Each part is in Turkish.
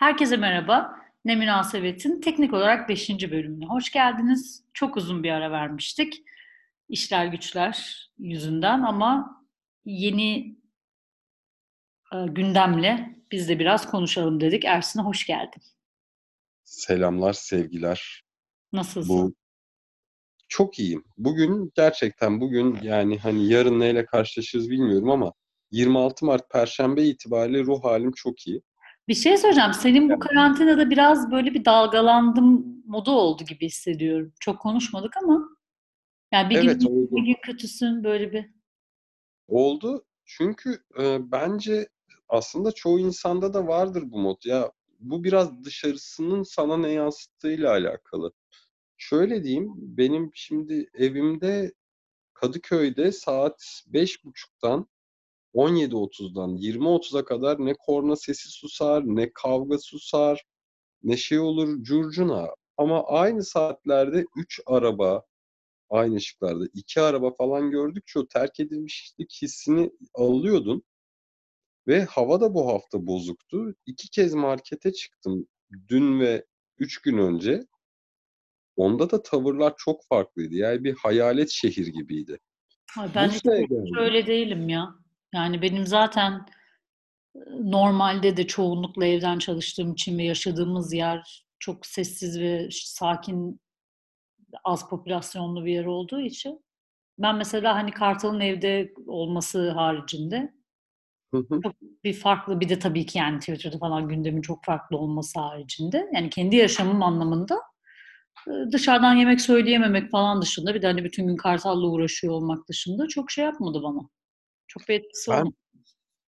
Herkese merhaba. Ne Münasebet'in teknik olarak 5. bölümüne hoş geldiniz. Çok uzun bir ara vermiştik. İşler güçler yüzünden ama yeni e, gündemle biz de biraz konuşalım dedik. Ersin'e hoş geldin. Selamlar, sevgiler. Nasılsın? Bu çok iyiyim. Bugün gerçekten bugün yani hani yarın neyle karşılaşırız bilmiyorum ama 26 Mart Perşembe itibariyle ruh halim çok iyi. Bir şey soracağım. Senin bu karantinada biraz böyle bir dalgalandım modu oldu gibi hissediyorum. Çok konuşmadık ama. Yani bir Evet, gün oldu. bir gün kötüsün böyle bir. Oldu çünkü e, bence aslında çoğu insanda da vardır bu mod. Ya bu biraz dışarısının sana ne yansıttığıyla alakalı. Şöyle diyeyim, benim şimdi evimde Kadıköy'de saat beş buçuktan 17.30'dan 20.30'a kadar ne korna sesi susar, ne kavga susar, ne şey olur curcuna. Ama aynı saatlerde 3 araba, aynı ışıklarda 2 araba falan gördükçe o terk edilmişlik hissini alıyordun. Ve hava da bu hafta bozuktu. İki kez markete çıktım dün ve 3 gün önce. Onda da tavırlar çok farklıydı. Yani bir hayalet şehir gibiydi. Ay ben hiç öyle değilim ya. Yani benim zaten normalde de çoğunlukla evden çalıştığım için ve yaşadığımız yer çok sessiz ve sakin, az popülasyonlu bir yer olduğu için ben mesela hani Kartal'ın evde olması haricinde çok bir farklı bir de tabii ki yani Twitter'da falan gündemin çok farklı olması haricinde yani kendi yaşamım anlamında dışarıdan yemek söyleyememek falan dışında bir de hani bütün gün Kartal'la uğraşıyor olmak dışında çok şey yapmadı bana. Çok bir etkisi Ben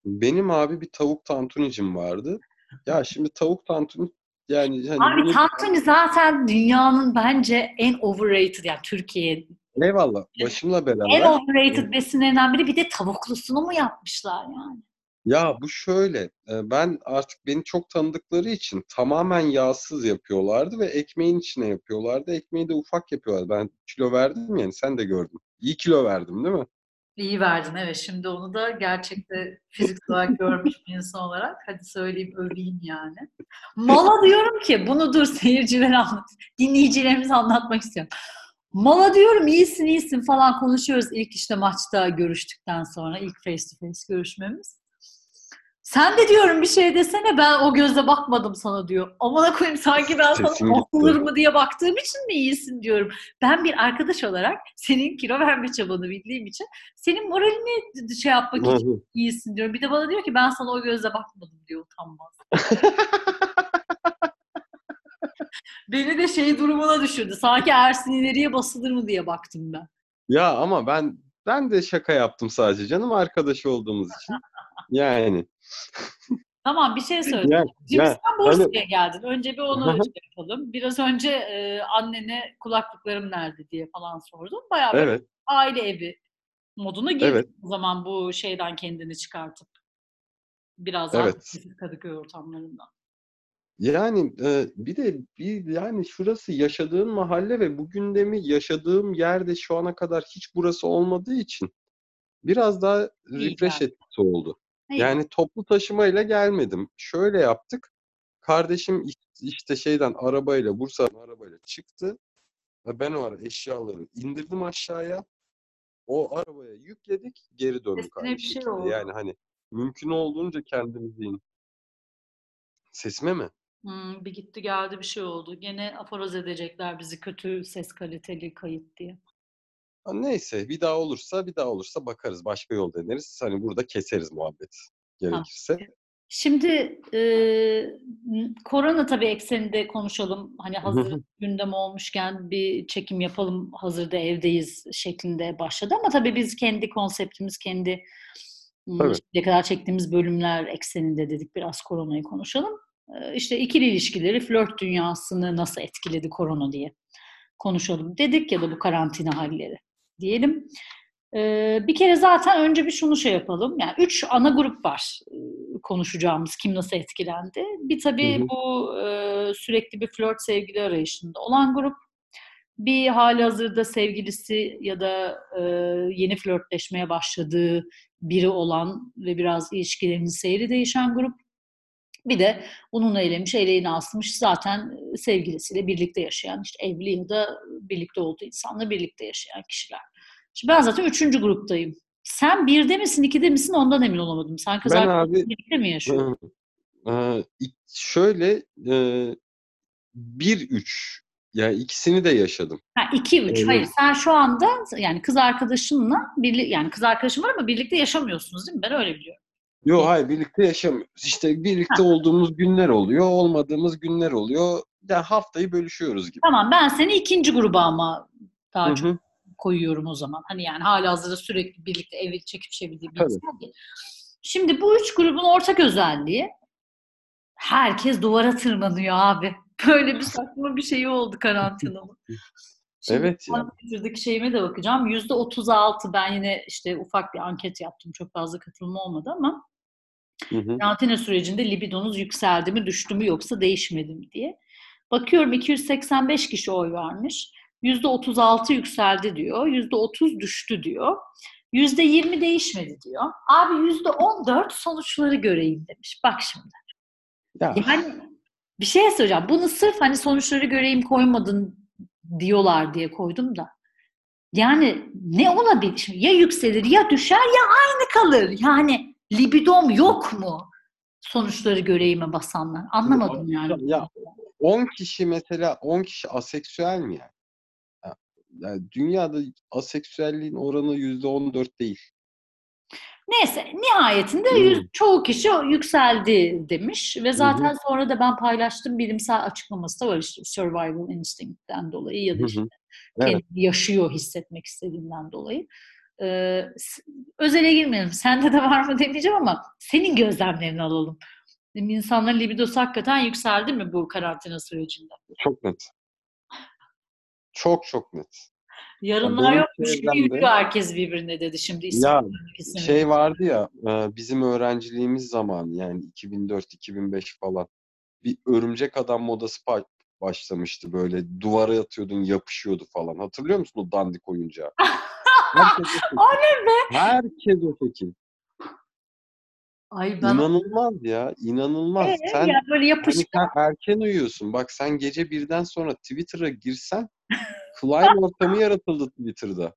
benim abi bir tavuk tantunicim vardı. Ya şimdi tavuk tantuni yani hani Abi bunu tantuni zaten dünyanın bence en overrated yani Türkiye eyvallah başımla en beraber overrated besinlerinden biri bir de tavuklusunu mu yapmışlar yani? ya bu şöyle e, ben artık beni çok tanıdıkları için tamamen yağsız yapıyorlardı ve ekmeğin içine yapıyorlardı. Ekmeği de ufak yapıyorlardı. Ben kilo verdim yani sen de gördün. İyi kilo verdim değil mi? İyi verdin evet. Şimdi onu da gerçekte fiziksel olarak görmüş bir insan olarak hadi söyleyeyim öveyim yani. Mala diyorum ki bunu dur seyircilere anlat. Dinleyicilerimize anlatmak istiyorum. Mala diyorum iyisin iyisin falan konuşuyoruz ilk işte maçta görüştükten sonra ilk face to face görüşmemiz. Sen de diyorum bir şey desene ben o gözle bakmadım sana diyor. Amına koyayım sanki ben sana basılır mı diye baktığım için mi iyisin diyorum. Ben bir arkadaş olarak senin kilo verme çabanı bildiğim için senin moralini şey yapmak için iyisin diyorum. Bir de bana diyor ki ben sana o gözle bakmadım diyor utanmaz. Beni de şey durumuna düşürdü. Sanki Ersin ileriye basılır mı diye baktım ben. Ya ama ben ben de şaka yaptım sadece canım arkadaş olduğumuz için. Yani Tamam bir şey söyleyeceğim. yani Şimdi ya sen Bursa'ya hani geldin. Önce bir onu şey yapalım. Biraz önce e, annene kulaklıklarım nerede diye falan sordum. Bayağı böyle evet aile evi moduna girdin evet o zaman bu şeyden kendini çıkartıp biraz daha evet. Kadıköy ortamlarından. Yani e, bir de bir yani şurası yaşadığın mahalle ve bu gündemi yaşadığım yerde şu ana kadar hiç burası olmadığı için biraz daha refresh etkisi oldu. Yani toplu taşımayla gelmedim. Şöyle yaptık. Kardeşim iş- işte şeyden arabayla Bursa'dan arabayla çıktı. Ve ben o ara eşyaları indirdim aşağıya. O arabaya yükledik, geri döndük Sesine aynı bir şey oldu. Yani hani mümkün olduğunca kendimizi in- Sesime mi? Hmm, bir gitti geldi bir şey oldu. Gene aforoz edecekler bizi kötü ses kaliteli kayıt diye. Ha, neyse bir daha olursa bir daha olursa bakarız. Başka yol deneriz. Hani burada keseriz muhabbet Tamam. gerekirse. Şimdi e, korona tabii ekseninde konuşalım. Hani hazır gündem olmuşken bir çekim yapalım. Hazırda evdeyiz şeklinde başladı ama tabii biz kendi konseptimiz, kendi Tabii. şimdiye kadar çektiğimiz bölümler ekseninde dedik biraz koronayı konuşalım. E, İşte ikili ilişkileri, flört dünyasını nasıl etkiledi korona diye konuşalım dedik ya da bu karantina halleri diyelim. Ee, bir kere zaten önce bir şunu şey yapalım. Yani üç ana grup var e, konuşacağımız kim nasıl etkilendi. Bir Hı tabii hı. bu e, sürekli bir flört sevgili arayışında olan grup. Bir hali hazırda sevgilisi ya da e, yeni flörtleşmeye başladığı biri olan ve biraz ilişkilerinin seyri değişen grup. Bir de ununu eylemiş, eleğini asmış zaten sevgilisiyle birlikte yaşayan, işte evli ya da birlikte olduğu insanla birlikte yaşayan kişiler. Şimdi ben zaten üçüncü gruptayım. Sen birde misin, ikide misin ondan emin olamadım. Sen kız Ben abi birlikte mi yaşıyorsun? İk- şöyle e, 1-3 yani ikisini de yaşadım. Ha, iki üç. Öyle. Hayır sen şu anda yani kız arkadaşınla birli, yani kız arkadaşın var ama birlikte yaşamıyorsunuz değil mi? Ben öyle biliyorum. Yok hayır birlikte yaşamıyoruz. İşte birlikte olduğumuz günler oluyor, olmadığımız günler oluyor. Yani haftayı bölüşüyoruz gibi. Tamam ben seni ikinci gruba ama daha Hı çok koyuyorum o zaman. Hani yani hala hazırda sürekli birlikte eve çekip çevirdiği bir insan değil. Şimdi bu üç grubun ortak özelliği herkes duvara tırmanıyor abi. Böyle bir saçma bir şey oldu karantinanın. Şimdi Evet ya. Twitter'daki şeyime de bakacağım. Yüzde 36 ben yine işte ufak bir anket yaptım. Çok fazla katılım olmadı ama Hı sürecinde libidonuz yükseldi mi, düştü mü yoksa değişmedi mi diye. Bakıyorum 285 kişi oy vermiş. %36 yükseldi diyor. %30 düştü diyor. %20 değişmedi diyor. Abi %14 sonuçları göreyim demiş. Bak şimdi. Ya Yani bir şey söyleyeceğim. Bunu sırf hani sonuçları göreyim koymadın diyorlar diye koydum da. Yani ne olabilir? Şimdi ya yükselir ya düşer ya aynı kalır. Yani libidom yok mu? Sonuçları göreyime basanlar. Anlamadım yani. Ya 10 kişi mesela 10 kişi aseksüel mi yani? Ya, yani dünyada aseksüelliğin oranı %14 değil. Neyse nihayetinde Hmm. çoğu kişi yükseldi demiş ve zaten Hı sonra da ben paylaştım bilimsel açıklaması da var işte survival instinct'ten dolayı ya da işte Evet. kendini yaşıyor hissetmek istediğinden dolayı. S- özele girmeyelim. Sende de var mı demeyeceğim ama senin gözlemlerini alalım. İnsanların libidosu hakikaten yükseldi mi bu karantina sürecinde? Çok net. Çok çok net. Yarınlar benim yokmuş gibi yürüyor herkes birbirine dedi şimdi. Ya. Şey vardı ya e, bizim öğrenciliğimiz zamanı yani 2004-2005 falan bir örümcek adam modası başlamıştı böyle duvara yatıyordun yapışıyordu falan. Hatırlıyor musun o dandik oyuncağı? Herkes o şekil. O ne be? Herkes o şekil. Ay ben İnanılmaz ya. inanılmaz. Ee, sen ya böyle hani yapışkan sen erken uyuyorsun. Bak sen gece birden sonra Twitter'a girsen Klein ortamı yaratıldı Twitter'da.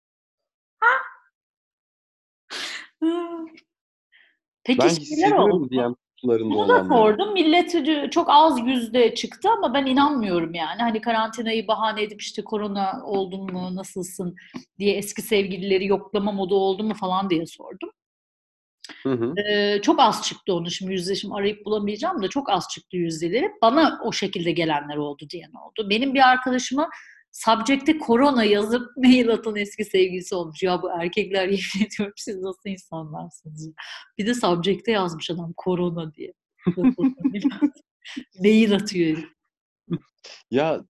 Peki Ben şeyler oldu. DM kutularında Bunu da olanları. sordum. Millet çok az yüzde çıktı ama ben inanmıyorum yani. Hani karantinayı bahane edip işte korona oldun mu, nasılsın diye eski sevgilileri yoklama modu oldu mu falan diye sordum. Hı hı. Ee, çok az çıktı onu şimdi yüzleşim arayıp bulamayacağım da çok az çıktı yüzdeleri. Bana o şekilde gelenler oldu diyen oldu. Benim bir arkadaşıma subject'te korona yazıp mail atan eski sevgilisi olmuş. Ya bu erkekler yemin ediyorum siz nasıl insanlarsınız? Bir de subject'te yazmış adam korona diye. mail atıyor. Ya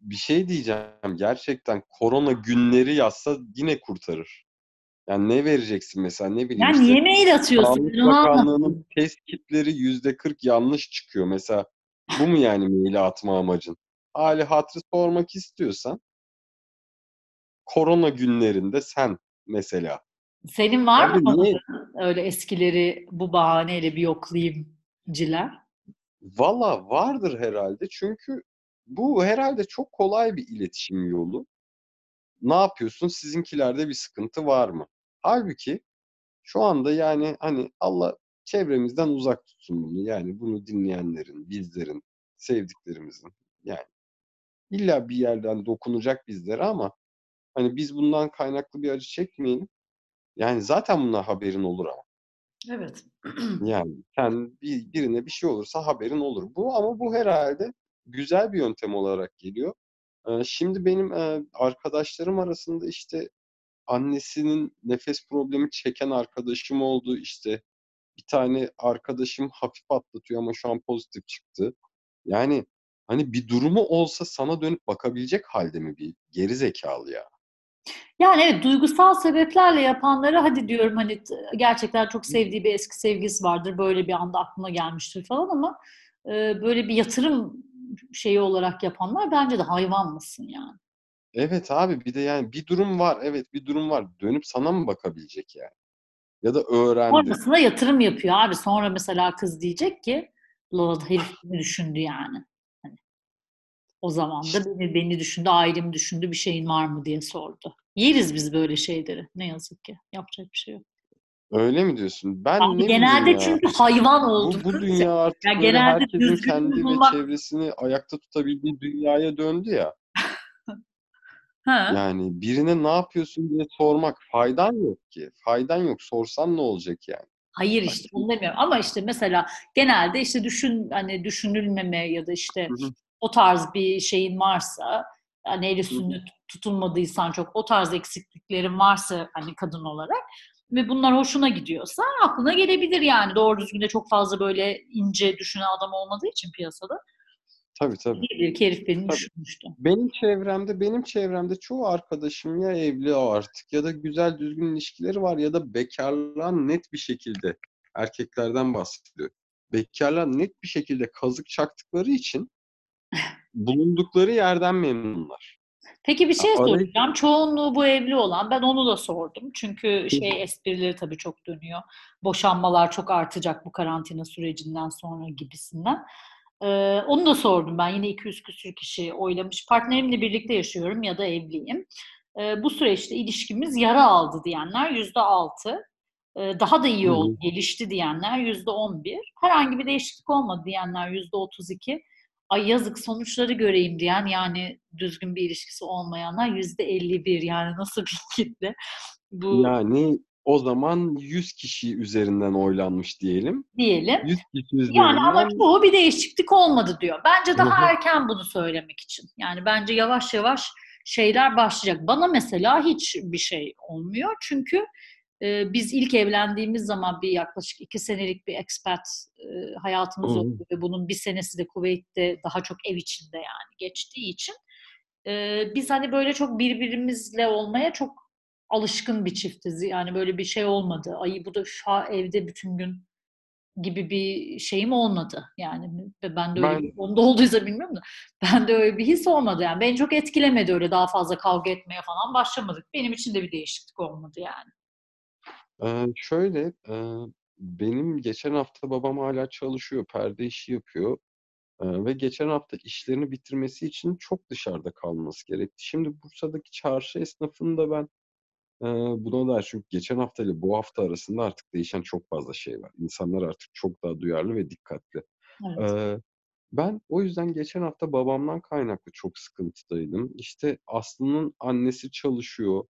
bir şey diyeceğim. Gerçekten korona günleri yazsa yine kurtarır. Yani ne vereceksin mesela ne bileyim Ya işte mail atıyorsun? Sağlık. Bakanlığı'nın test kitleri yüzde 40 yanlış çıkıyor. Mesela bu mu yani maili atma amacın? Hali hatırı sormak istiyorsan korona günlerinde sen mesela. Senin var mı niye? öyle eskileri bu bahaneyle bir yoklayayım ciler? Valla vardır herhalde çünkü bu herhalde çok kolay bir iletişim yolu. Ne yapıyorsun? Sizinkilerde bir sıkıntı var mı? Halbuki şu anda yani hani Allah çevremizden uzak tutsun bunu. Yani bunu dinleyenlerin, bizlerin, sevdiklerimizin. Yani illa bir yerden dokunacak bizlere ama hani biz bundan kaynaklı bir acı çekmeyelim. Yani zaten bundan haberin olur ama. Evet. Yani sen bir, birine bir şey olursa haberin olur. Bu ama bu herhalde güzel bir yöntem olarak geliyor. Ee, şimdi benim e, arkadaşlarım arasında işte annesinin nefes problemi çeken arkadaşım oldu. İşte bir tane arkadaşım hafif atlatıyor ama şu an pozitif çıktı. Yani hani bir durumu olsa sana dönüp bakabilecek halde mi bir geri zekalı ya? Yani evet duygusal sebeplerle yapanları hadi diyorum hani gerçekten çok sevdiği bir eski sevgilisi vardır. Böyle bir anda aklına gelmiştir falan ama e, böyle bir yatırım şeyi olarak yapanlar bence de hayvan mısın yani? Evet abi bir de yani bir durum var. Evet bir durum var. Dönüp sana mı bakabilecek yani? Ya da öğrendi. Sonrasında yatırım yapıyor abi. Sonra mesela kız diyecek ki Allah herif ne düşündü yani. O zaman da beni, beni düşündü, ailemi düşündü, bir şeyin var mı diye sordu. Yeriz biz böyle şeyleri. Ne yazık ki. Yapacak bir şey yok. Öyle mi diyorsun? Ben Abi ne genelde ya. çünkü hayvan Bu, olduk. bu dünya artık Ya böyle genelde herkesin kendi ve bulmak- çevresini ayakta tutabildiği dünyaya döndü ya. Ha. Yani birine ne yapıyorsun diye sormak faydan yok ki. Faydan yok. Sorsan ne olacak yani? Hayır işte onu demiyorum. Ama işte mesela genelde işte düşün hani düşünülmeme ya da işte Hı hı. O tarz bir şeyin varsa hani eli sünnet tutulmadıysan çok o tarz eksikliklerin varsa hani kadın olarak ve bunlar hoşuna gidiyorsa aklına gelebilir yani. Doğru düzgün de çok fazla böyle ince düşünen adam olmadığı için piyasada. Tabii tabii. Ki herif beni Tabii. düşünmüştü. Benim çevremde benim çevremde çoğu arkadaşım ya evli artık ya da güzel düzgün ilişkileri var ya da bekarlığa net bir şekilde erkeklerden bahsediyor. Bekarlığa net bir şekilde kazık çaktıkları için bulundukları yerden memnunlar. Peki bir şey Ya soracağım. Çoğunluğu bu evli olan. Ben onu da sordum. Çünkü şey esprileri tabii çok dönüyor. Boşanmalar çok artacak bu karantina sürecinden sonra gibisinden. Ee, onu da sordum ben. Yine 200 küsür kişi oylamış. Partnerimle birlikte yaşıyorum ya da evliyim. Ee, bu süreçte ilişkimiz yara aldı diyenler yüzde altı. Ee, daha da iyi oldu, gelişti diyenler yüzde on bir. Herhangi bir değişiklik olmadı diyenler yüzde otuz iki. Ay yazık sonuçları göreyim diyen yani düzgün bir ilişkisi olmayanlar yüzde 51 yani nasıl bir kitle bu Yani o zaman 100 kişi üzerinden oylanmış diyelim. diyelim. 100 kişi üzerinden Yani ama çoğu bir değişiklik olmadı diyor. Bence daha erken bunu söylemek için. Yani bence yavaş yavaş şeyler başlayacak. Bana mesela hiç bir şey olmuyor. Çünkü e, biz ilk evlendiğimiz zaman bir yaklaşık iki senelik bir expat e, hayatımız oldu ve bunun bir senesi de Kuveyt'te daha çok ev içinde yani geçtiği için e, biz hani böyle çok birbirimizle olmaya çok alışkın bir çiftiz. Yani böyle bir şey olmadı. Ay bu da şu evde bütün gün gibi bir şeyim olmadı. Yani ve ben de öyle Ben- bir onda olduysa bilmiyorum da ben de öyle bir his olmadı yani. Beni çok etkilemedi öyle daha fazla kavga etmeye falan başlamadık. Benim için de bir değişiklik olmadı yani. Ee, şöyle, e, benim geçen hafta babam hala çalışıyor, perde işi yapıyor. Ee, ve geçen hafta işlerini bitirmesi için çok dışarıda kalması gerekti. Şimdi Bursa'daki çarşı esnafında ben e, buna dair çünkü geçen hafta ile bu hafta arasında artık değişen çok fazla şey var. İnsanlar artık çok daha duyarlı ve dikkatli. Evet. Ee, ben o yüzden geçen hafta babamdan kaynaklı çok sıkıntıdaydım. İşte Aslı'nın annesi çalışıyor.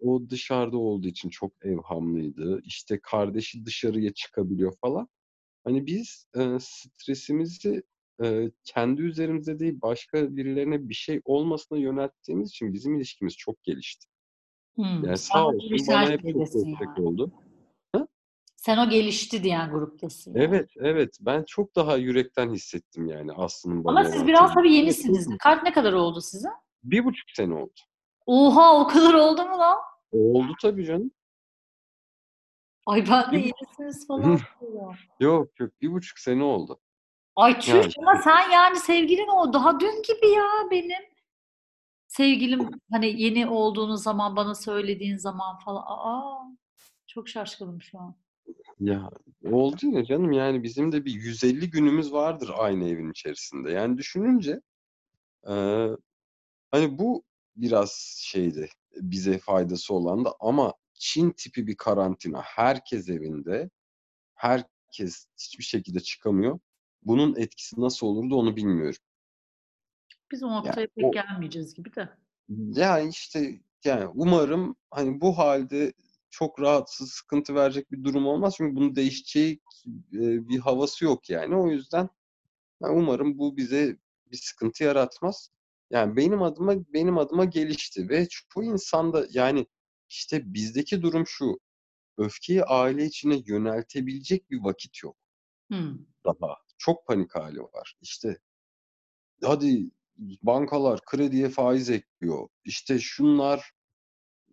O dışarıda olduğu için çok evhamlıydı. İşte kardeşi dışarıya çıkabiliyor falan. Hani biz e, stresimizi e, kendi üzerimize değil başka birilerine bir şey olmasına yönelttiğimiz için bizim ilişkimiz çok gelişti. Hmm. Yani sağ olsun bana hep çok destek yani. oldu. Sen o gelişti diyen gruptasın. yani. Evet, evet. Ben çok daha yürekten hissettim yani Aslı'nın bana Ama siz biraz tabii yenisiniz. Kalp ne kadar oldu size? Bir buçuk sene oldu. Oha o kadar oldu mu lan? Oldu tabii canım. Ay ben de yenisiniz falan. Yok yok bir buçuk sene oldu. Ay tüh Yani- ama sen yani sevgilin o daha dün gibi ya benim. Sevgilim hani yeni olduğunuz zaman bana söylediğin zaman falan. Aa çok şaşkınım şu an. Ya oldu ya canım yani bizim de bir 150 günümüz vardır aynı evin içerisinde. Yani düşününce eee, hani bu biraz şeydi bize faydası olan da ama Çin tipi bir karantina herkes evinde herkes hiçbir şekilde çıkamıyor. Bunun etkisi nasıl olurdu onu bilmiyorum. Biz o noktaya Yani pek o- gelmeyeceğiz gibi de. Ya işte yani umarım hani bu halde çok rahatsız, sıkıntı verecek bir durum olmaz. Çünkü bunun değişeceği e, bir havası yok yani. O yüzden ben umarım bu bize bir sıkıntı yaratmaz. Yani benim adıma benim adıma gelişti ve çoğu insanda yani işte bizdeki durum şu. Öfkeyi aile içine yöneltebilecek bir vakit yok Hmm. daha. Çok panik hali var. İşte hadi bankalar krediye faiz ekliyor. İşte şunlar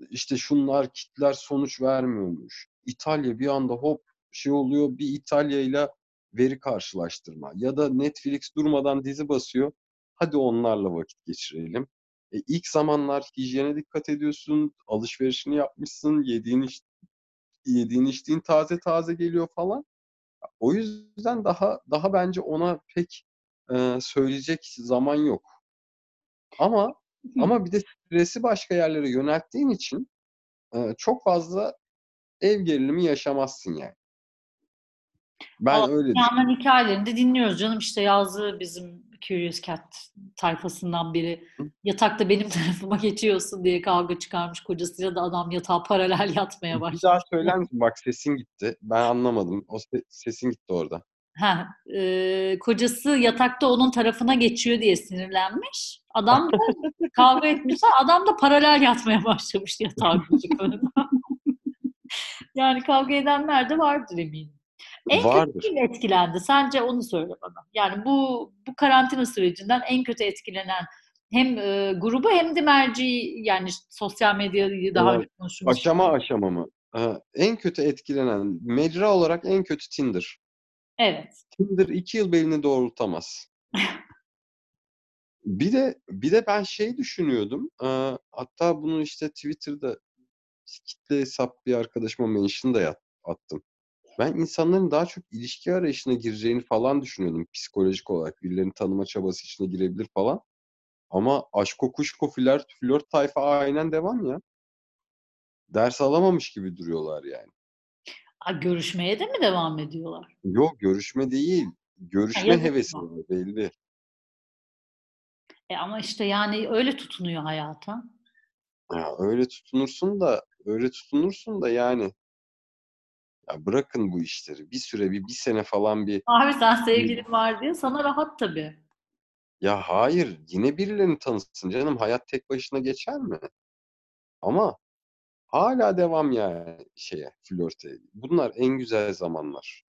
işte şunlar kitler sonuç vermiyormuş. İtalya bir anda hop şey oluyor bir İtalya ile veri karşılaştırma ya da Netflix durmadan dizi basıyor. Hadi onlarla vakit geçirelim. E, ilk zamanlar hijyene dikkat ediyorsun, alışverişini yapmışsın, yediğin iç, yediğin içtiğin taze taze geliyor falan. O yüzden daha daha bence ona pek e, söyleyecek zaman yok. Ama ama bir de stresi başka yerlere yönelttiğin için e, çok fazla ev gerilimi yaşamazsın yani. Ben Valla öyle Dünyanın hikayelerini de dinliyoruz canım. işte yazdığı bizim Curious Cat tayfasından biri. Yatakta benim tarafıma geçiyorsun diye kavga çıkarmış kocasıyla da adam yatağa paralel yatmaya Bir başlamış. daha söyler misin? Bak sesin gitti. Ben anlamadım. O se- sesin gitti orada. Ha, e, kocası yatakta onun tarafına geçiyor diye sinirlenmiş. Adam da kavga etmişler. Adam da paralel yatmaya başlamış yatağa. Yani kavga edenler de vardır eminim. En Vardır. kötü kim etkilendi? Sence onu söyle bana. Yani bu bu karantina sürecinden en kötü etkilenen hem e, grubu hem de merci yani sosyal medyayı daha Evet. önce konuştuğumuz Aşama aşama mı? Ee, en kötü etkilenen mecra olarak en kötü Tinder. Evet. Tinder iki yıl belini doğrultamaz. Bir de bir de ben şey düşünüyordum. e, hatta bunu işte Twitter'da kitle hesap bir arkadaşıma mention da attım. Ben insanların daha çok ilişki arayışına gireceğini falan düşünüyordum psikolojik olarak. Birilerini tanıma çabası içine girebilir falan. Ama aşko kuşko flört, flört tayfa aynen devam ya. Ders alamamış gibi duruyorlar yani. Ha, görüşmeye de mi devam ediyorlar? Yok görüşme değil. Görüşme yazık hevesi var belli. E ama işte yani öyle tutunuyor hayata. Ya öyle tutunursun da öyle tutunursun da yani ya bırakın bu işleri. Bir süre bir bir sene falan bir Abi sen sevgilin var diye sana rahat tabii. ya hayır yine birilerini tanısın canım. Hayat tek başına geçer mi? Ama hala devam yani şeye flörte. Bunlar en güzel zamanlar.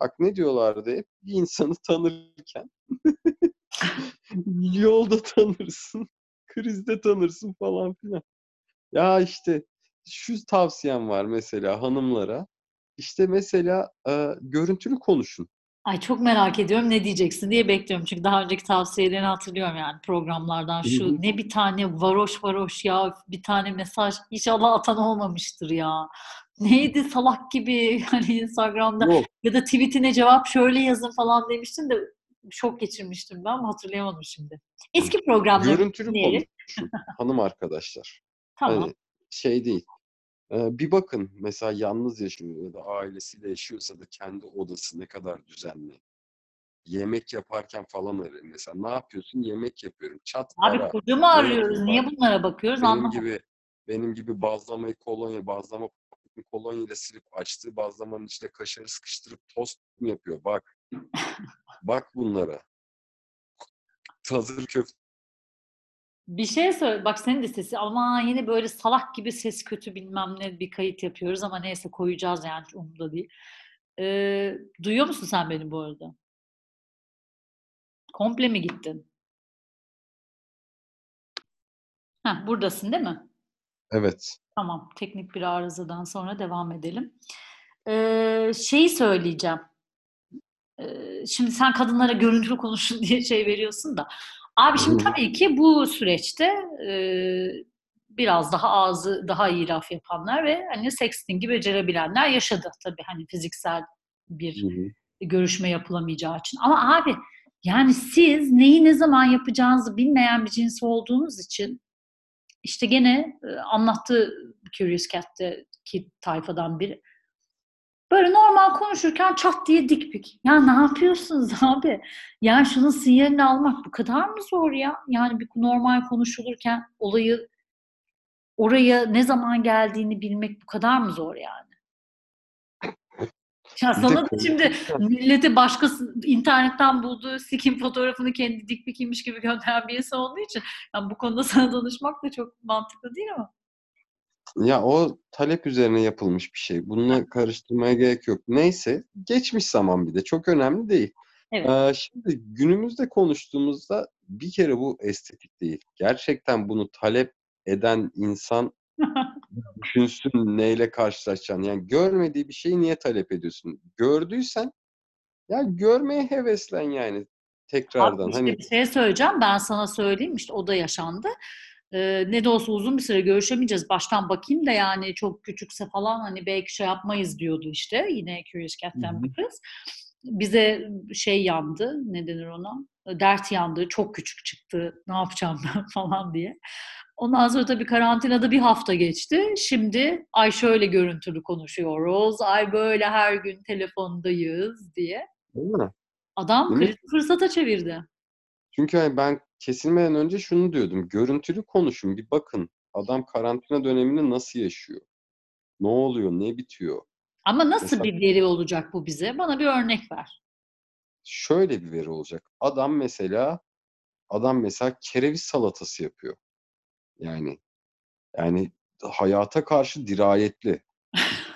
Bak ne diyorlardı hep bir insanı tanırken yolda tanırsın, krizde tanırsın falan filan. Ya işte şu tavsiyem var mesela hanımlara. İşte mesela e, görüntülü konuşun. Ay çok merak ediyorum ne diyeceksin diye bekliyorum. Çünkü daha önceki tavsiyelerini hatırlıyorum yani programlardan. Şu ne bir tane varoş varoş ya bir tane mesaj inşallah atan olmamıştır ya. Neydi salak gibi hani Instagram'da Yok, ya da tweetine cevap şöyle yazın falan demiştin de şok geçirmiştim ben ama hatırlayamadım şimdi. Eski programları görüntülü konuşun hanım arkadaşlar. Tamam. Hani şey değil. Bir bakın mesela yalnız yaşıyor ya da ailesiyle yaşıyorsa da kendi odası ne kadar düzenli. Yemek yaparken falan arayın. Mesela ne yapıyorsun? Yemek yapıyorum. Çat Abi ara. kocamı Ne arıyoruz. Niye bunlara bakıyoruz Benim anlamadım. gibi benim gibi bazlamayı kolonya, bazlama kolonya ile silip açtığı bazlamanın içine kaşarı sıkıştırıp tost mu yapıyor? Bak. Bak bunlara. Hazır köfte Bir şey söyle. Bak senin de sesi ama yine böyle salak gibi ses kötü bilmem ne bir kayıt yapıyoruz ama neyse koyacağız yani hiç umurumda değil. Ee, duyuyor musun sen beni bu arada? Komple mi gittin? Heh, buradasın değil mi? Evet. Tamam. Teknik bir arızadan sonra devam edelim. Ee, şeyi söyleyeceğim. Ee, şimdi sen kadınlara görüntülü konuşun diye şey veriyorsun da. Abi şimdi tabii ki bu süreçte e, biraz daha ağzı daha iyi laf yapanlar ve hani sexting'i becerebilenler yaşadı tabii hani fiziksel bir Hı hı. görüşme yapılamayacağı için. Ama abi yani siz neyi ne zaman yapacağınızı bilmeyen bir cins olduğunuz için işte gene e, anlattı Curious Cat'teki tayfadan biri. Böyle normal konuşurken çat diye dik pik. Ya ne yapıyorsunuz abi? Ya şunun sinyalini almak bu kadar mı zor ya? Yani bir normal konuşulurken olayı oraya ne zaman geldiğini bilmek bu kadar mı zor yani? Ya sana da şimdi konuşurken- milleti başkası internetten bulduğu sikim fotoğrafını kendi dik pikiymiş gibi gönderen bir insan olduğu için yani bu konuda sana danışmak da çok mantıklı değil ama. Ya o talep üzerine yapılmış bir şey. Bununla karıştırmaya gerek yok. Neyse, geçmiş zaman bir de çok önemli değil. Evet. Ee, şimdi günümüzde konuştuğumuzda bir kere bu estetik değil. Gerçekten bunu talep eden insan düşünsün neyle karşılaşacağını. Yani görmediği bir şeyi niye talep ediyorsun? Gördüysen ya görmeye heveslen yani tekrardan. Abi işte Hani bir şey söyleyeceğim. Ben sana söyleyeyim. işte o da yaşandı. E, ne de olsa uzun bir süre görüşemeyeceğiz. Baştan bakayım da yani çok küçükse falan hani belki şey yapmayız diyordu işte. Yine Curious Cat'ten bir kız. Bize şey yandı. Ne denir ona? Dert yandı. Çok küçük çıktı. Ne yapacağım ben falan diye. Ondan sonra tabii karantinada bir hafta geçti. Şimdi ay şöyle görüntülü konuşuyoruz. Ay böyle her gün telefondayız diye. Değil mi? Adam Değil mi? fırsata çevirdi. Çünkü hani ben kesilmeden önce şunu diyordum. Görüntülü konuşun bir bakın. Adam karantina dönemini nasıl yaşıyor? Ne oluyor? Ne bitiyor? Ama nasıl Mesela- bir veri olacak bu bize? Bana bir örnek ver. Şöyle bir veri olacak. Adam mesela adam mesela kereviz salatası yapıyor. Yani yani hayata karşı dirayetli.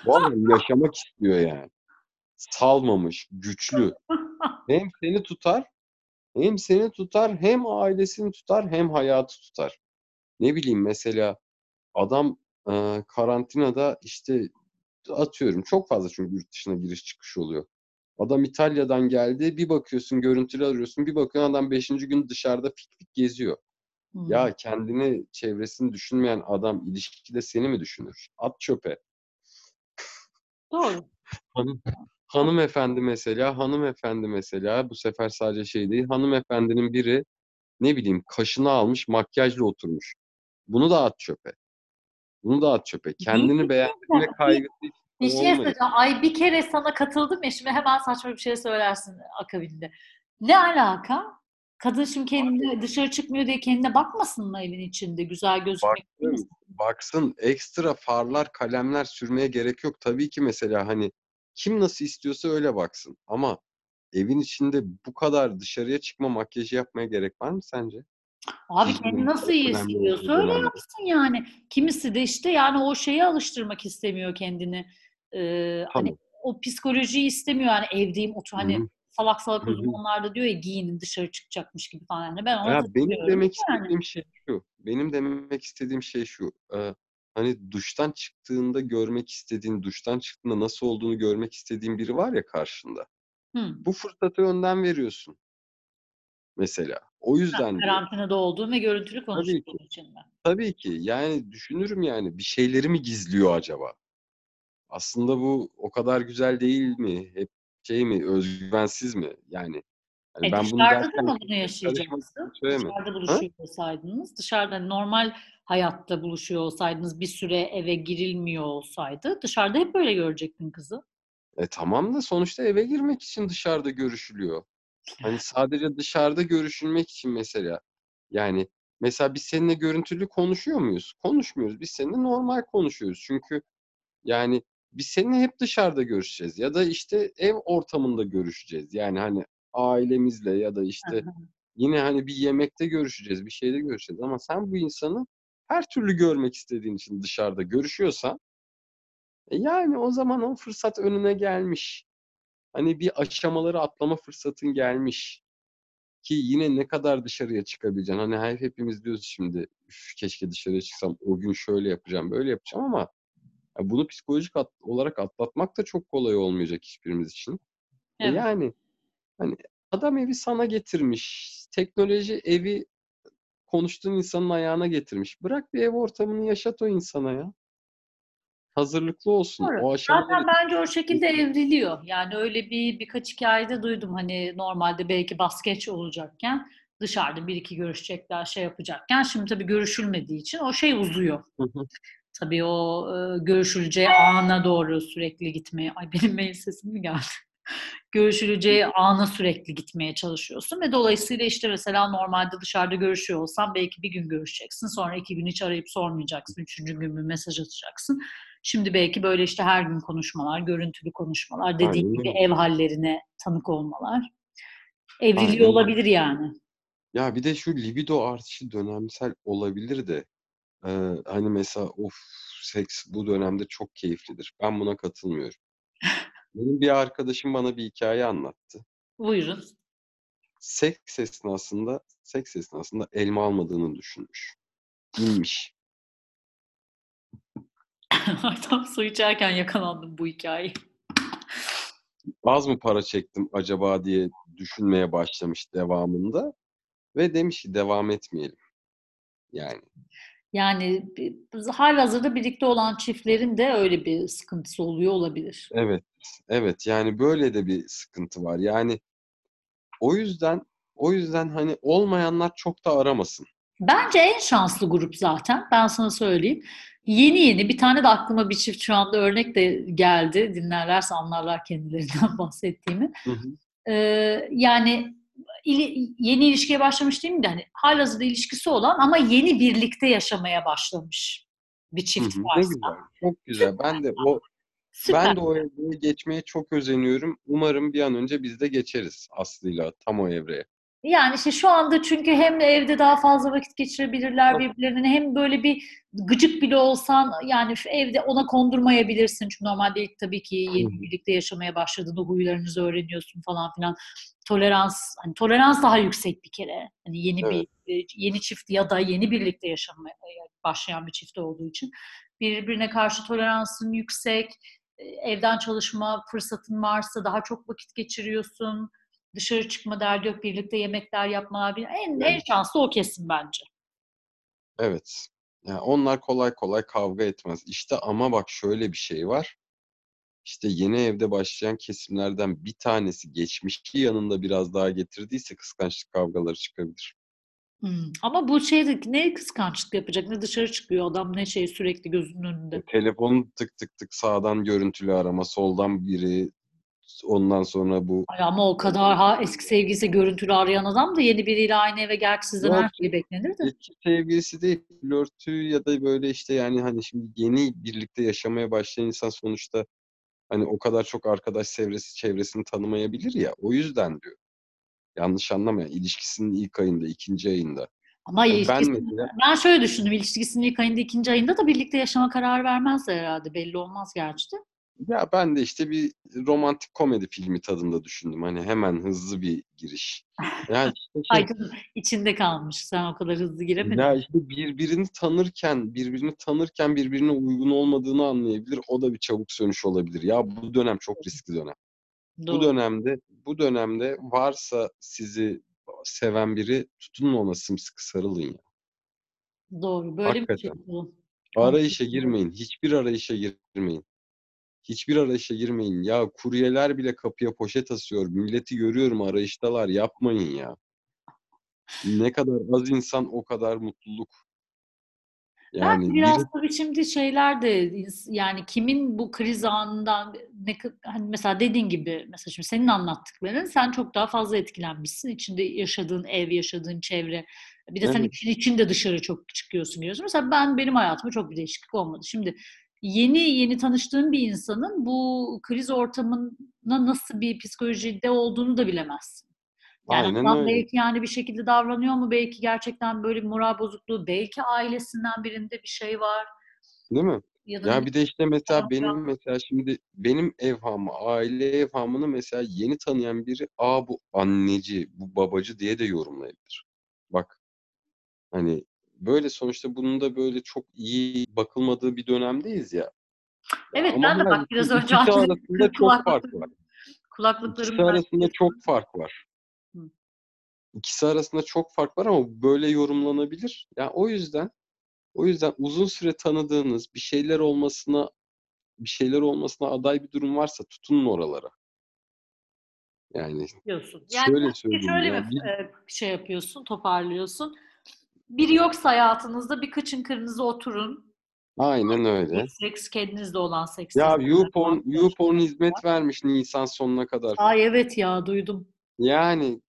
Vallahi yaşamak istiyor yani. Salmamış, güçlü. Hem seni tutar, hem seni tutar, hem ailesini tutar, hem hayatı tutar. Ne bileyim mesela adam e, karantinada işte atıyorum çok fazla çünkü yurt dışına giriş çıkış oluyor. Adam İtalya'dan geldi, bir bakıyorsun görüntülü arıyorsun, bir bakıyorsun adam beşinci gün dışarıda fik fik geziyor. Hmm. Ya kendini, çevresini düşünmeyen adam ilişkide seni mi düşünür? At çöpe. Doğru. Hanım, hanımefendi mesela, hanımefendi mesela bu sefer sadece şey değil. Hanımefendinin biri ne bileyim kaşını almış makyajla oturmuş. Bunu da at çöpe. Bunu da at çöpe. Kendini beğendirme kaygısı Bir şey söyleyeceğim. Ay bir kere sana katıldım ya şimdi hemen saçma bir şey söylersin akabinde. Ne alaka? Kadın şimdi kendine dışarı çıkmıyor diye kendine bakmasın mı evin içinde? Güzel gözükmek Baksın, baksın ekstra farlar, kalemler sürmeye gerek yok. Tabii ki mesela hani kim nasıl istiyorsa öyle baksın. Ama evin içinde bu kadar dışarıya çıkma makyajı yapmaya gerek var mı sence? Abi Cildinin kendi nasıl iyi hissediyorsa öyle yapsın yani. Kimisi de işte yani o şeyi alıştırmak istemiyor kendini. Ee, hani o psikolojiyi istemiyor yani evdeyim otur hani salak salak Hı hı. uzmanlar da diyor ya giyinin dışarı çıkacakmış gibi falan. Yani ben ona Ya benim demek yani. istediğim şey şu. Benim demek istediğim şey şu. e, hani duştan çıktığında görmek istediğin, duştan çıktığında nasıl olduğunu görmek istediğin biri var ya karşında. Hı. Bu fırsatı önden veriyorsun. Mesela. O yüzden. Karantinada olduğum ve görüntülü konuştuğum için de. Tabii ki. Yani düşünürüm yani bir şeyleri mi gizliyor acaba? Aslında bu o kadar güzel değil mi? Hep şey mi? Özgüvensiz mi? Yani hani E ben bunu dışarıda da derken mı bunu yaşayacaksın? Dışarıda Ha? buluşuyor olsaydınız, dışarıda normal hayatta buluşuyor olsaydınız, bir süre eve girilmiyor olsaydı dışarıda hep böyle görecektin kızı. E tamam da sonuçta eve girmek için dışarıda görüşülüyor. Hani sadece dışarıda görüşülmek için mesela. Yani mesela biz seninle görüntülü konuşuyor muyuz? Konuşmuyoruz. Biz seninle normal konuşuyoruz. Çünkü yani biz seninle hep dışarıda görüşeceğiz. Ya da işte ev ortamında görüşeceğiz. Yani hani ailemizle ya da işte yine hani bir yemekte görüşeceğiz, bir şeyde görüşeceğiz. Ama sen bu insanı her türlü görmek istediğin için dışarıda görüşüyorsan e yani o zaman o fırsat önüne gelmiş. Hani bir aşamaları atlama fırsatın gelmiş. Ki yine ne kadar dışarıya çıkabileceksin. Hani her hepimiz diyoruz şimdi "Üf, keşke dışarıya çıksam o gün şöyle yapacağım böyle yapacağım ama bunu psikolojik at- olarak atlatmak da çok kolay olmayacak hiçbirimiz için. E Evet. yani hani adam evi sana getirmiş. Teknoloji evi konuştuğun insanın ayağına getirmiş. Bırak bir ev ortamını yaşat o insana ya. Hazırlıklı olsun. Doğru. O aşamaları Zaten bence o şekilde evriliyor. Yani öyle bir birkaç hikayede duydum hani normalde belki bas geç olacakken dışarıda bir iki görüşecekler şey yapacakken şimdi tabii görüşülmediği için o şey uzuyor. Tabii o e, görüşüleceği ana doğru sürekli gitmeye ay benim mail sesim mi geldi? Görüşüleceği ana sürekli gitmeye çalışıyorsun ve dolayısıyla işte mesela normalde dışarıda görüşüyor olsan belki bir gün görüşeceksin sonra iki gün hiç arayıp sormayacaksın üçüncü gün bir mesaj atacaksın. Şimdi belki böyle işte her gün konuşmalar, görüntülü konuşmalar, dediğin Aynen gibi ev hallerine tanık olmalar evriliyor Aynen olabilir yani. Ya bir de şu libido artışı dönemsel olabilir de e, hani mesela of seks bu dönemde çok keyiflidir. Ben buna katılmıyorum. Benim bir arkadaşım bana bir hikaye anlattı. Buyurun. Seks esnasında seks esnasında elma almadığını düşünmüş. İnmiş. Tam su içerken yakalandım bu hikayeyi. Az mı para çektim acaba diye düşünmeye başlamış devamında ve demiş ki devam etmeyelim. Yani. Yani halihazırda birlikte olan çiftlerin de öyle bir sıkıntısı oluyor olabilir. Evet. Evet. Yani böyle de bir sıkıntı var. Yani o yüzden o yüzden hani olmayanlar çok da aramasın. Bence en şanslı grup zaten. Ben sana söyleyeyim. Yeni yeni bir tane de aklıma bir çift şu anda örnek de geldi. Dinlerlerse anlarlar kendilerinden bahsettiğimi. Hı hı. Ee, yani ili, yeni ilişkiye başlamış değil mi de hani halihazırda ilişkisi olan ama yeni birlikte yaşamaya başlamış bir çift Hı hı. Ne varsa. güzel. Çok güzel. Ben de o Süper. ben de o evreye geçmeye çok özeniyorum. Umarım bir an önce biz de geçeriz Aslı'yla tam o evreye. Yani işte şu anda çünkü hem de evde daha fazla vakit geçirebilirler birbirlerine hem böyle bir gıcık bile olsan yani şu evde ona kondurmayabilirsin. Çünkü normalde ilk tabii ki yeni birlikte yaşamaya başladığında huylarınızı öğreniyorsun falan filan. Tolerans hani tolerans daha yüksek bir kere. Hani yeni Evet. bir yeni çift ya da yeni birlikte yaşamaya başlayan bir çift olduğu için birbirine karşı toleransın yüksek. Evden çalışma fırsatın varsa daha çok vakit geçiriyorsun. Dışarı çıkma derdi yok, birlikte yemekler yapmalar. En, en şanslı o kesim bence. Evet. Yani onlar kolay kolay kavga etmez. İşte ama bak şöyle bir şey var. İşte yeni evde başlayan kesimlerden bir tanesi geçmişki yanında biraz daha getirdiyse kıskançlık kavgaları çıkabilir. Hmm. Ama bu şeyde ne kıskançlık yapacak, ne dışarı çıkıyor adam, ne şey sürekli gözünün önünde. Telefonu tık tık tık sağdan görüntülü arama, soldan biri, ondan sonra bu Ay ama o kadar ha eski sevgilisi görüntülü arayan adam da yeni biriyle aynı eve gerçi sizden her şey beklenir de. eski sevgilisi değil, flörtü ya da böyle işte yani hani şimdi yeni birlikte yaşamaya başlayan insan sonuçta hani o kadar çok arkadaş çevresi çevresini tanımayabilir ya. O yüzden diyor. Yanlış anlamayın. İlişkisinin ilk ayında, ikinci ayında. Ama Ya ben mesela ben şöyle düşündüm, ilişkisinin ilk ayında, ikinci ayında da birlikte yaşama kararı vermezler herhalde. Belli olmaz gerçi de. ya ben de işte bir romantik komedi filmi tadında düşündüm. Hani hemen hızlı bir giriş. Ya işte şey, Ay canım, içinde kalmış. Sen o kadar hızlı giremedin. ya işte birbirini tanırken, birbirini tanırken birbirine uygun olmadığını anlayabilir. O da bir çabuk sönüş olabilir. Ya bu dönem çok riskli dönem. Bu Doğru. dönemde bu dönemde varsa sizi seven biri tutunun ona sımsıkı sarılın ya. Doğru. Böyle bir şey Hakikaten. bu. Arayışa girmeyin. Hiçbir arayışa girmeyin. Hiçbir arayışa girmeyin. Ya kuryeler bile kapıya poşet asıyor. Milleti görüyorum arayıştalar. Yapmayın ya. Ne kadar az insan o kadar mutluluk. Yani Belki biri biraz tabii şimdi şeyler de yani kimin bu kriz anından ne hani mesela dediğin gibi mesela şimdi senin anlattıkların sen çok daha fazla etkilenmişsin. İçinde yaşadığın ev, yaşadığın çevre. Bir de sen Evet. için içinde dışarı çok çıkıyorsun geliyorsun. Mesela ben benim hayatımda çok bir değişiklik olmadı. Şimdi yeni yeni tanıştığın bir insanın bu kriz ortamına nasıl bir psikolojide olduğunu da bilemezsin. Yani aynen adam öyle. belki yani bir şekilde davranıyor mu? Belki gerçekten böyle bir moral bozukluğu, belki ailesinden birinde bir şey var. Değil mi? Ya da Ya bir de işte mesela bileyim, benim mesela şimdi benim evhamı, aile evhamını mesela yeni tanıyan biri aa bu anneci, bu babacı diye de yorumlayabilir. Bak hani böyle sonuçta bunun da böyle çok iyi bakılmadığı bir dönemdeyiz ya. Evet ama ben de bak biraz önce arasında çok fark var. Kulaklıklarım arasında çok fark var. İkisi arasında çok fark var ama böyle yorumlanabilir. Yani o yüzden o yüzden uzun süre tanıdığınız bir şeyler olmasına bir şeyler olmasına aday bir durum varsa tutunun oralara. Yani diyorsun. Yani şöyle belki söyleyeyim şöyle ya bir şey yapıyorsun, toparlıyorsun? Biri yoksa hayatınızda bir kıçın kırmızı oturun. aynen öyle. Seks kendinizde olan seks. Ya YouPorn. YouPorn hizmet vermiş Nisan sonuna kadar. Ay evet ya duydum. Yani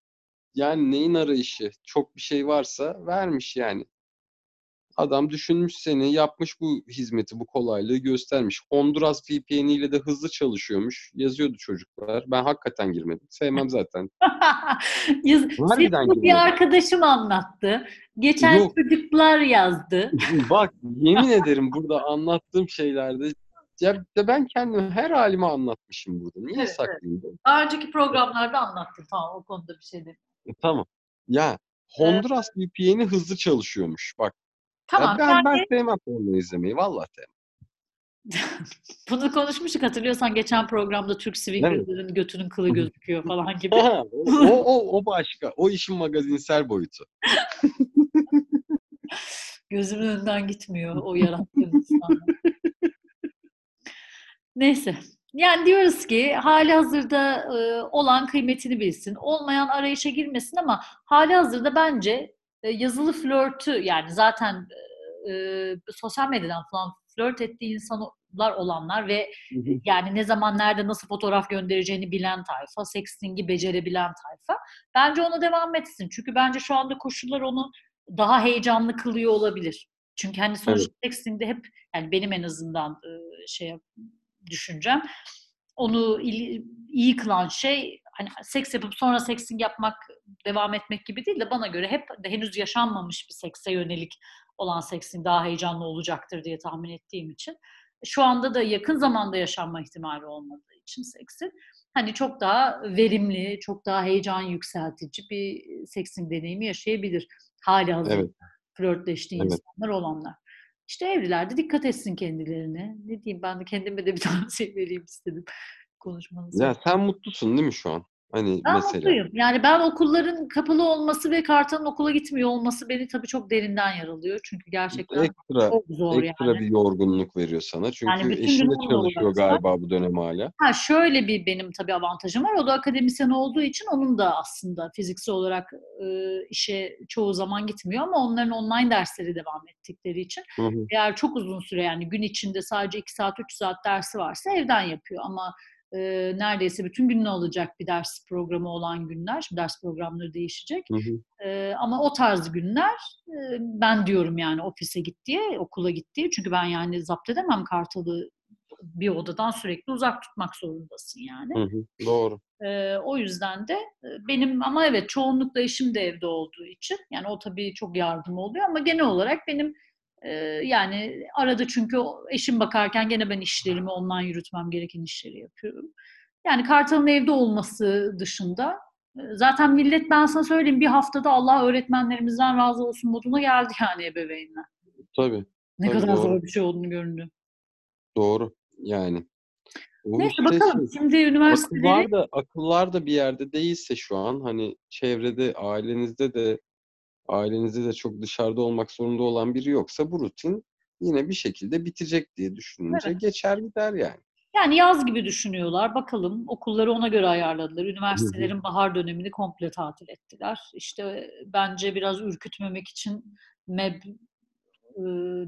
yani neyin arayışı? Çok bir şey varsa vermiş yani. Adam düşünmüş seni, yapmış bu hizmeti, bu kolaylığı göstermiş. Honduras VPN ile de hızlı çalışıyormuş. Yazıyordu çocuklar. Ben hakikaten girmedim. Sevmem zaten. Yaz, bu bir arkadaşım anlattı. Geçen Yok. çocuklar yazdı. Bak yemin ederim burada anlattığım şeylerde ya ben kendimi her halime anlatmışım burada. Niye Evet, evet. saklayayım? ben? Daha önceki programlarda anlattım. Tamam o konuda bir şey değil. E, Tamam. Ya Honduras VPN'i hızlı çalışıyormuş. Bak Tamam ya ben ben yani sevmem porno izlemeyi vallahi sevmem. bunu konuşmuştuk hatırlıyorsan geçen programda Türk swingerların götünün kılı gözüküyor falan gibi. O, o, o başka. O işin magazinsel boyutu. Gözümün önünden gitmiyor o yarattığın insanlar. Neyse. Yani diyoruz ki hali hazırda e, olan kıymetini bilsin. Olmayan arayışa girmesin ama hali hazırda bence e, yazılı flörtü yani zaten e, e, sosyal medyadan falan flört ettiği insanlar olanlar ve yani ne zaman nerede nasıl fotoğraf göndereceğini bilen tayfa, sexting'i becerebilen tayfa. Bence ona devam etsin. Çünkü bence şu anda koşullar onu daha heyecanlı kılıyor olabilir. Çünkü hani sonuçta evet. sexting'de hep yani benim en azından e, şey düşüncem onu iyi kılan şey hani seks yapıp sonra sexting yapmak devam etmek gibi değil de bana göre hep henüz yaşanmamış bir sekse yönelik olan seksin daha heyecanlı olacaktır diye tahmin ettiğim için. Şu anda da yakın zamanda yaşanma ihtimali olmadığı için seksin hani çok daha verimli, çok daha heyecan yükseltici bir seksin deneyimi yaşayabilir. Hali hazırda evet. flörtleştiği evet. insanlar olanlar. İşte evlilerde dikkat etsin kendilerine. Ne diyeyim ben de kendime de bir tavsiye vereyim istedim konuşmanızı. Ya sen mutlusun değil mi şu an? Hani ben mesela. mutluyum. Yani ben okulların kapalı olması ve Kartal'ın okula gitmiyor olması beni tabii çok derinden yaralıyor. Çünkü gerçekten ekstra, çok zor ekstra yani. bir yorgunluk veriyor sana. Çünkü yani eşin de çalışıyor galiba bu dönem hala. Ha şöyle bir benim tabii avantajım var. O da akademisyen olduğu için onun da aslında fiziksel olarak e, işe çoğu zaman gitmiyor ama onların online dersleri devam ettikleri için hı hı. eğer çok uzun süre yani gün içinde sadece 2 saat 3 saat dersi varsa evden yapıyor ama e, neredeyse bütün gününü alacak bir ders programı olan günler. Şimdi ders programları değişecek. Hı hı. E, ama o tarz günler e, ben diyorum yani ofise git diye, okula git diye. Çünkü ben yani zapt edemem Kartal'ı bir odadan sürekli uzak tutmak zorundasın yani. Hı hı, doğru. E, o yüzden de benim ama evet çoğunlukla eşim de evde olduğu için yani o tabii çok yardım oluyor ama genel olarak benim ee, yani arada çünkü eşim bakarken gene ben işlerimi ondan yürütmem gereken işleri yapıyorum. Yani Kartal'ın evde olması dışında zaten millet ben sana söyleyeyim bir haftada Allah öğretmenlerimizden razı olsun moduna geldi yani ebeveynler. Tabii. Ne tabii, kadar doğru. zor bir şey olduğunu göründü. Doğru yani. O Neyse işte bakalım şey, şimdi üniversiteleri... Akıllar da, akıllar da bir yerde değilse şu an hani çevrede ailenizde de ailenizde de çok dışarıda olmak zorunda olan biri yoksa bu rutin yine bir şekilde bitecek diye düşününce evet. geçer gider yani. Yani yaz gibi düşünüyorlar. Bakalım okulları ona göre ayarladılar. Üniversitelerin bahar dönemini komple tatil ettiler. İşte bence biraz ürkütmemek için MEB e,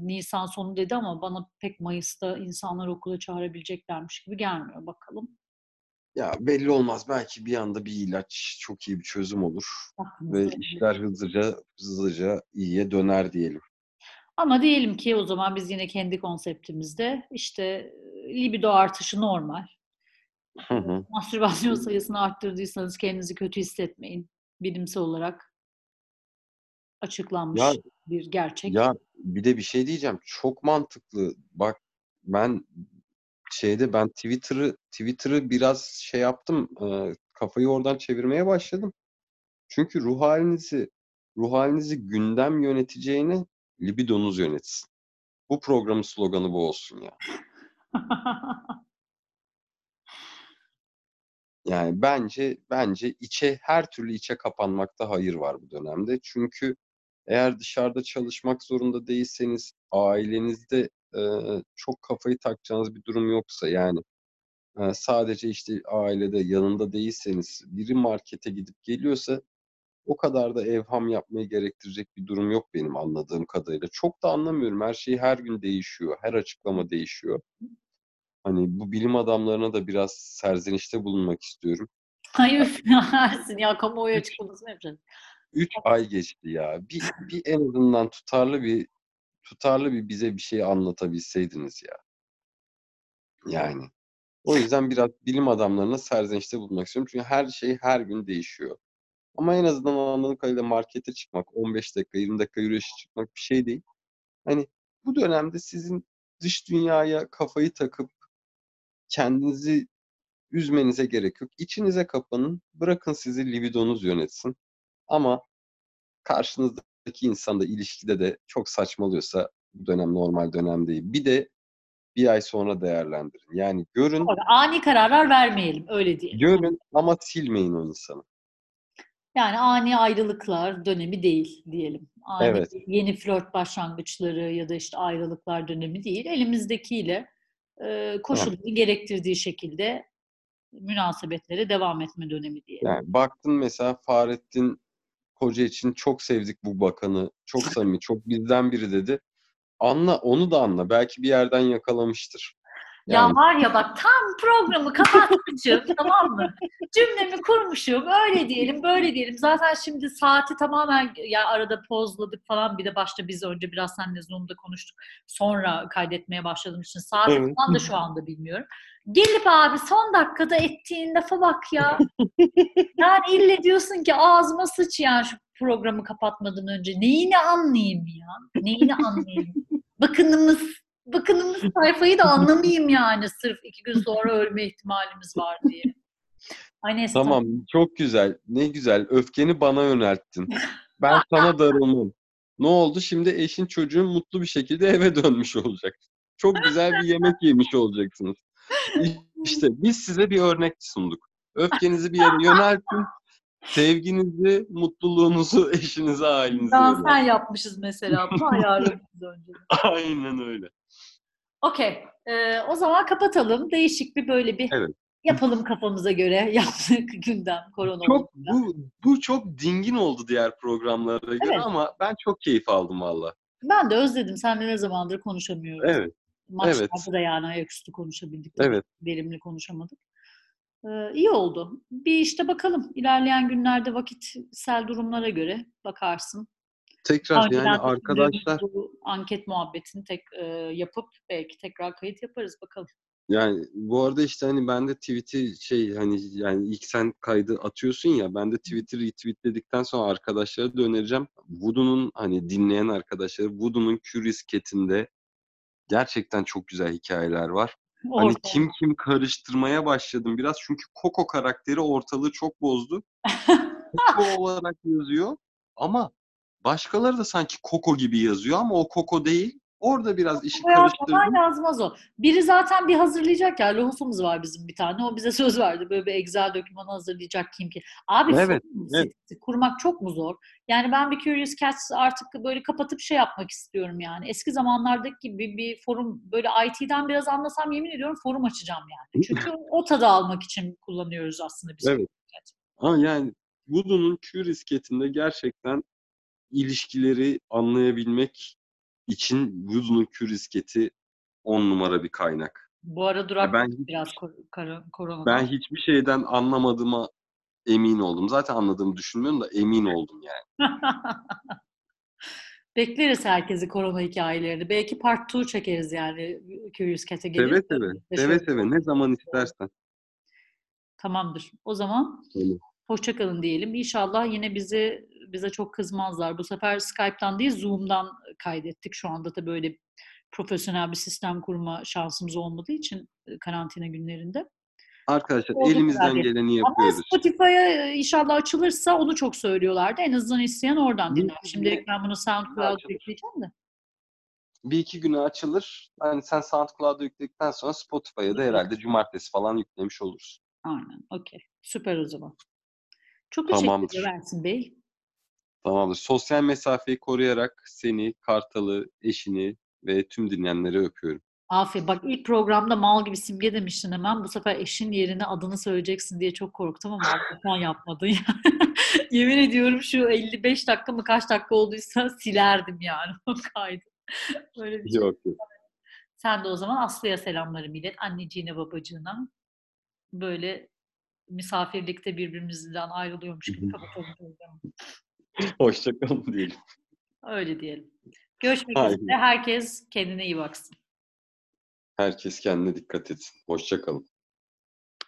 Nisan sonu dedi ama bana pek Mayıs'ta insanlar okula çağırabileceklermiş gibi gelmiyor. Bakalım. Ya belli olmaz. Belki bir anda bir ilaç çok iyi bir çözüm olur ve işler hızlıca hızlıca iyiye döner diyelim. Ama diyelim ki o zaman biz yine kendi konseptimizde işte libido artışı normal. Hı hı. Mastürbasyon sayısını arttırdıysanız kendinizi kötü hissetmeyin. Bilimsel olarak açıklanmış ya, bir gerçek. Ya bir de bir şey diyeceğim. Çok mantıklı. Bak ben şeyde ben Twitter'ı Twitter'ı biraz şey yaptım. E, kafayı oradan çevirmeye başladım. Çünkü ruh halinizi ruh halinizi gündem yöneteceğini libidonuz yönetsin. Bu programın sloganı bu olsun ya. yani bence bence içe her türlü içe kapanmakta hayır var bu dönemde. Çünkü eğer dışarıda çalışmak zorunda değilseniz ailenizde e, çok kafayı takacağınız bir durum yoksa yani e, sadece işte ailede yanında değilseniz biri markete gidip geliyorsa o kadar da evham yapmayı gerektirecek bir durum yok benim anladığım kadarıyla. Çok da anlamıyorum. Her şey her gün değişiyor. Her açıklama değişiyor. Hani bu bilim adamlarına da biraz serzenişte bulunmak istiyorum. Hayır, Ersin ya kamuoyu açıklaması mı yapacaksın? Üç ay geçti ya. Bir, bir en azından tutarlı bir tutarlı bir bize bir şey anlatabilseydiniz ya. Yani. O yüzden biraz bilim adamlarına serzenişte bulunmak istiyorum. Çünkü her şey her gün değişiyor. Ama en azından anladığım kadarıyla markete çıkmak, 15 dakika, 20 dakika yürüyüşe çıkmak bir şey değil. Hani bu dönemde sizin dış dünyaya kafayı takıp kendinizi üzmenize gerek yok. İçinize kapanın, bırakın sizi libidonuz yönetsin. Ama karşınızdaki insan da ilişkide de çok saçmalıyorsa bu dönem normal dönem değil. Bir de bir ay sonra değerlendirin. Yani görün. Ani kararlar vermeyelim öyle diyelim. Görün ama silmeyin o insanı. Yani ani ayrılıklar dönemi değil diyelim. Ani Evet. yeni flört başlangıçları ya da işte ayrılıklar dönemi değil. Elimizdekiyle e, koşulları gerektirdiği şekilde münasebetlere devam etme dönemi diyelim. Yani baktın mesela Fahrettin Koca için çok sevdik bu bakanı. Çok samimi, çok bizden biri dedi. Anla, onu da anla. Belki bir yerden yakalamıştır. Ya Yani var ya bak tam programı kapatmışım tamam mı? Cümlemi kurmuşum öyle diyelim böyle diyelim. Zaten şimdi saati tamamen ya arada pozladık falan bir de başta biz önce biraz seninle Zoom'da konuştuk. Sonra kaydetmeye başladığım için saati Evet. falan da şu anda bilmiyorum. Gelip abi son dakikada ettiğin lafa bak ya. Yani ille diyorsun ki ağzıma sıç yani şu programı kapatmadan önce. Neyini anlayayım ya? Neyini anlayayım? Bakınımız bakınımız sayfayı da anlamayayım yani sırf iki gün sonra ölme ihtimalimiz var diye. Ay tamam çok güzel. Ne güzel. Öfkeni bana yönelttin. Ben sana darılmam. Ne oldu? Şimdi eşin çocuğun mutlu bir şekilde eve dönmüş olacak. Çok güzel bir yemek yemiş olacaksınız. İşte biz size bir örnek sunduk. Öfkenizi bir yere yöneltin. Sevginizi, mutluluğunuzu eşinize, ailenize sen yapmışız mesela bunu ayarlamışız önce. Aynen öyle. Okey. Ee, o zaman kapatalım. Değişik bir böyle bir Evet. yapalım kafamıza göre yaptık gündem korona Çok bu bu çok dingin oldu diğer programlara göre Evet. ama ben çok keyif aldım valla. Ben de özledim. Seninle ne zamandır konuşamıyoruz. Evet, Maçlarda evet. da yani ayaküstü konuşabildik. evet. Verimli konuşamadık. Ee, iyi oldu. Bir işte bakalım. İlerleyen günlerde vakitsel durumlara göre bakarsın. Tekrar Önceden yani arkadaşlar Bu anket muhabbetini tek e, yapıp belki tekrar kayıt yaparız bakalım. yani bu arada işte hani ben de tweet'i şey hani yani ilk sen kaydı atıyorsun ya ben de Twitter'ı retweetledikten sonra arkadaşlara da önereceğim. Voodoo'nun hani dinleyen arkadaşları Voodoo'nun Curious Cat'inde gerçekten çok güzel hikayeler var. Hani Orada. kim kim karıştırmaya başladım biraz çünkü Coco karakteri ortalığı çok bozdu. Coco olarak yazıyor ama başkaları da sanki Coco gibi yazıyor ama o Coco değil. Orada biraz işi karıştırdım. yazmaz o. Biri zaten bir hazırlayacak ya. Lohufumuz var bizim bir tane. O bize söz verdi. Böyle bir Excel dokümanı hazırlayacak kim ki. Abi Evet, evet. kurmak çok mu zor? Yani ben bir Curious Cats artık böyle kapatıp şey yapmak istiyorum yani. Eski zamanlardaki gibi bir forum böyle IT'den biraz anlasam yemin ediyorum forum açacağım yani. Çünkü o tadı almak için kullanıyoruz aslında biz. Evet. Ama yani Voodoo'nun Curious Cat'inde gerçekten ilişkileri anlayabilmek için Curious Cat'i on numara bir kaynak. Bu ara durak ben biraz kor- korona. Ben hiçbir şeyden anlamadığıma emin oldum. Zaten anladığımı düşünmüyorum da emin oldum yani. Bekleriz herkesi korona hikayelerini. Belki part 2 çekeriz yani Curious Cat'e gelir. Seve seve. Seve seve. Ne zaman istersen. Tamamdır. O zaman Tamam. hoşçakalın diyelim. İnşallah yine bizi bize çok kızmazlar. Bu sefer Skype'tan değil Zoom'dan kaydettik. Şu anda da böyle profesyonel bir sistem kurma şansımız olmadığı için e, karantina günlerinde. Arkadaşlar Olduğu elimizden kadar geleni Ama yapıyoruz. Spotify'a e, inşallah açılırsa onu çok söylüyorlardı. En azından isteyen oradan dinler. güne ben bunu SoundCloud'a yükleyeceğim de. Bir iki güne açılır. Hani sen SoundCloud'a yükledikten sonra Spotify'a da herhalde cumartesi falan yüklemiş oluruz. Aynen. Okey. Süper o zaman. Çok teşekkür ederim Ersin Bey. Tamamdır. Sosyal mesafeyi koruyarak seni, Kartal'ı, eşini ve tüm dinleyenleri öpüyorum. Aferin. Bak ilk programda mal gibi simge demiştin hemen. Bu sefer eşin yerine adını söyleyeceksin diye çok korktum ama Allah'tan yapmadın ya. Yemin ediyorum şu 55 dakika mı kaç dakika olduysa silerdim yani o kaydı. Böyle bir şey. Yok yok. Sen de o zaman Aslı'ya selamları millet. Anneciğine babacığına. Böyle misafirlikte birbirimizden ayrılıyormuş gibi kapatalım programı. Hoşçakalın diyelim. Öyle diyelim. Görüşmek üzere. Herkes kendine iyi baksın. Herkes kendine dikkat etsin. Hoşçakalın.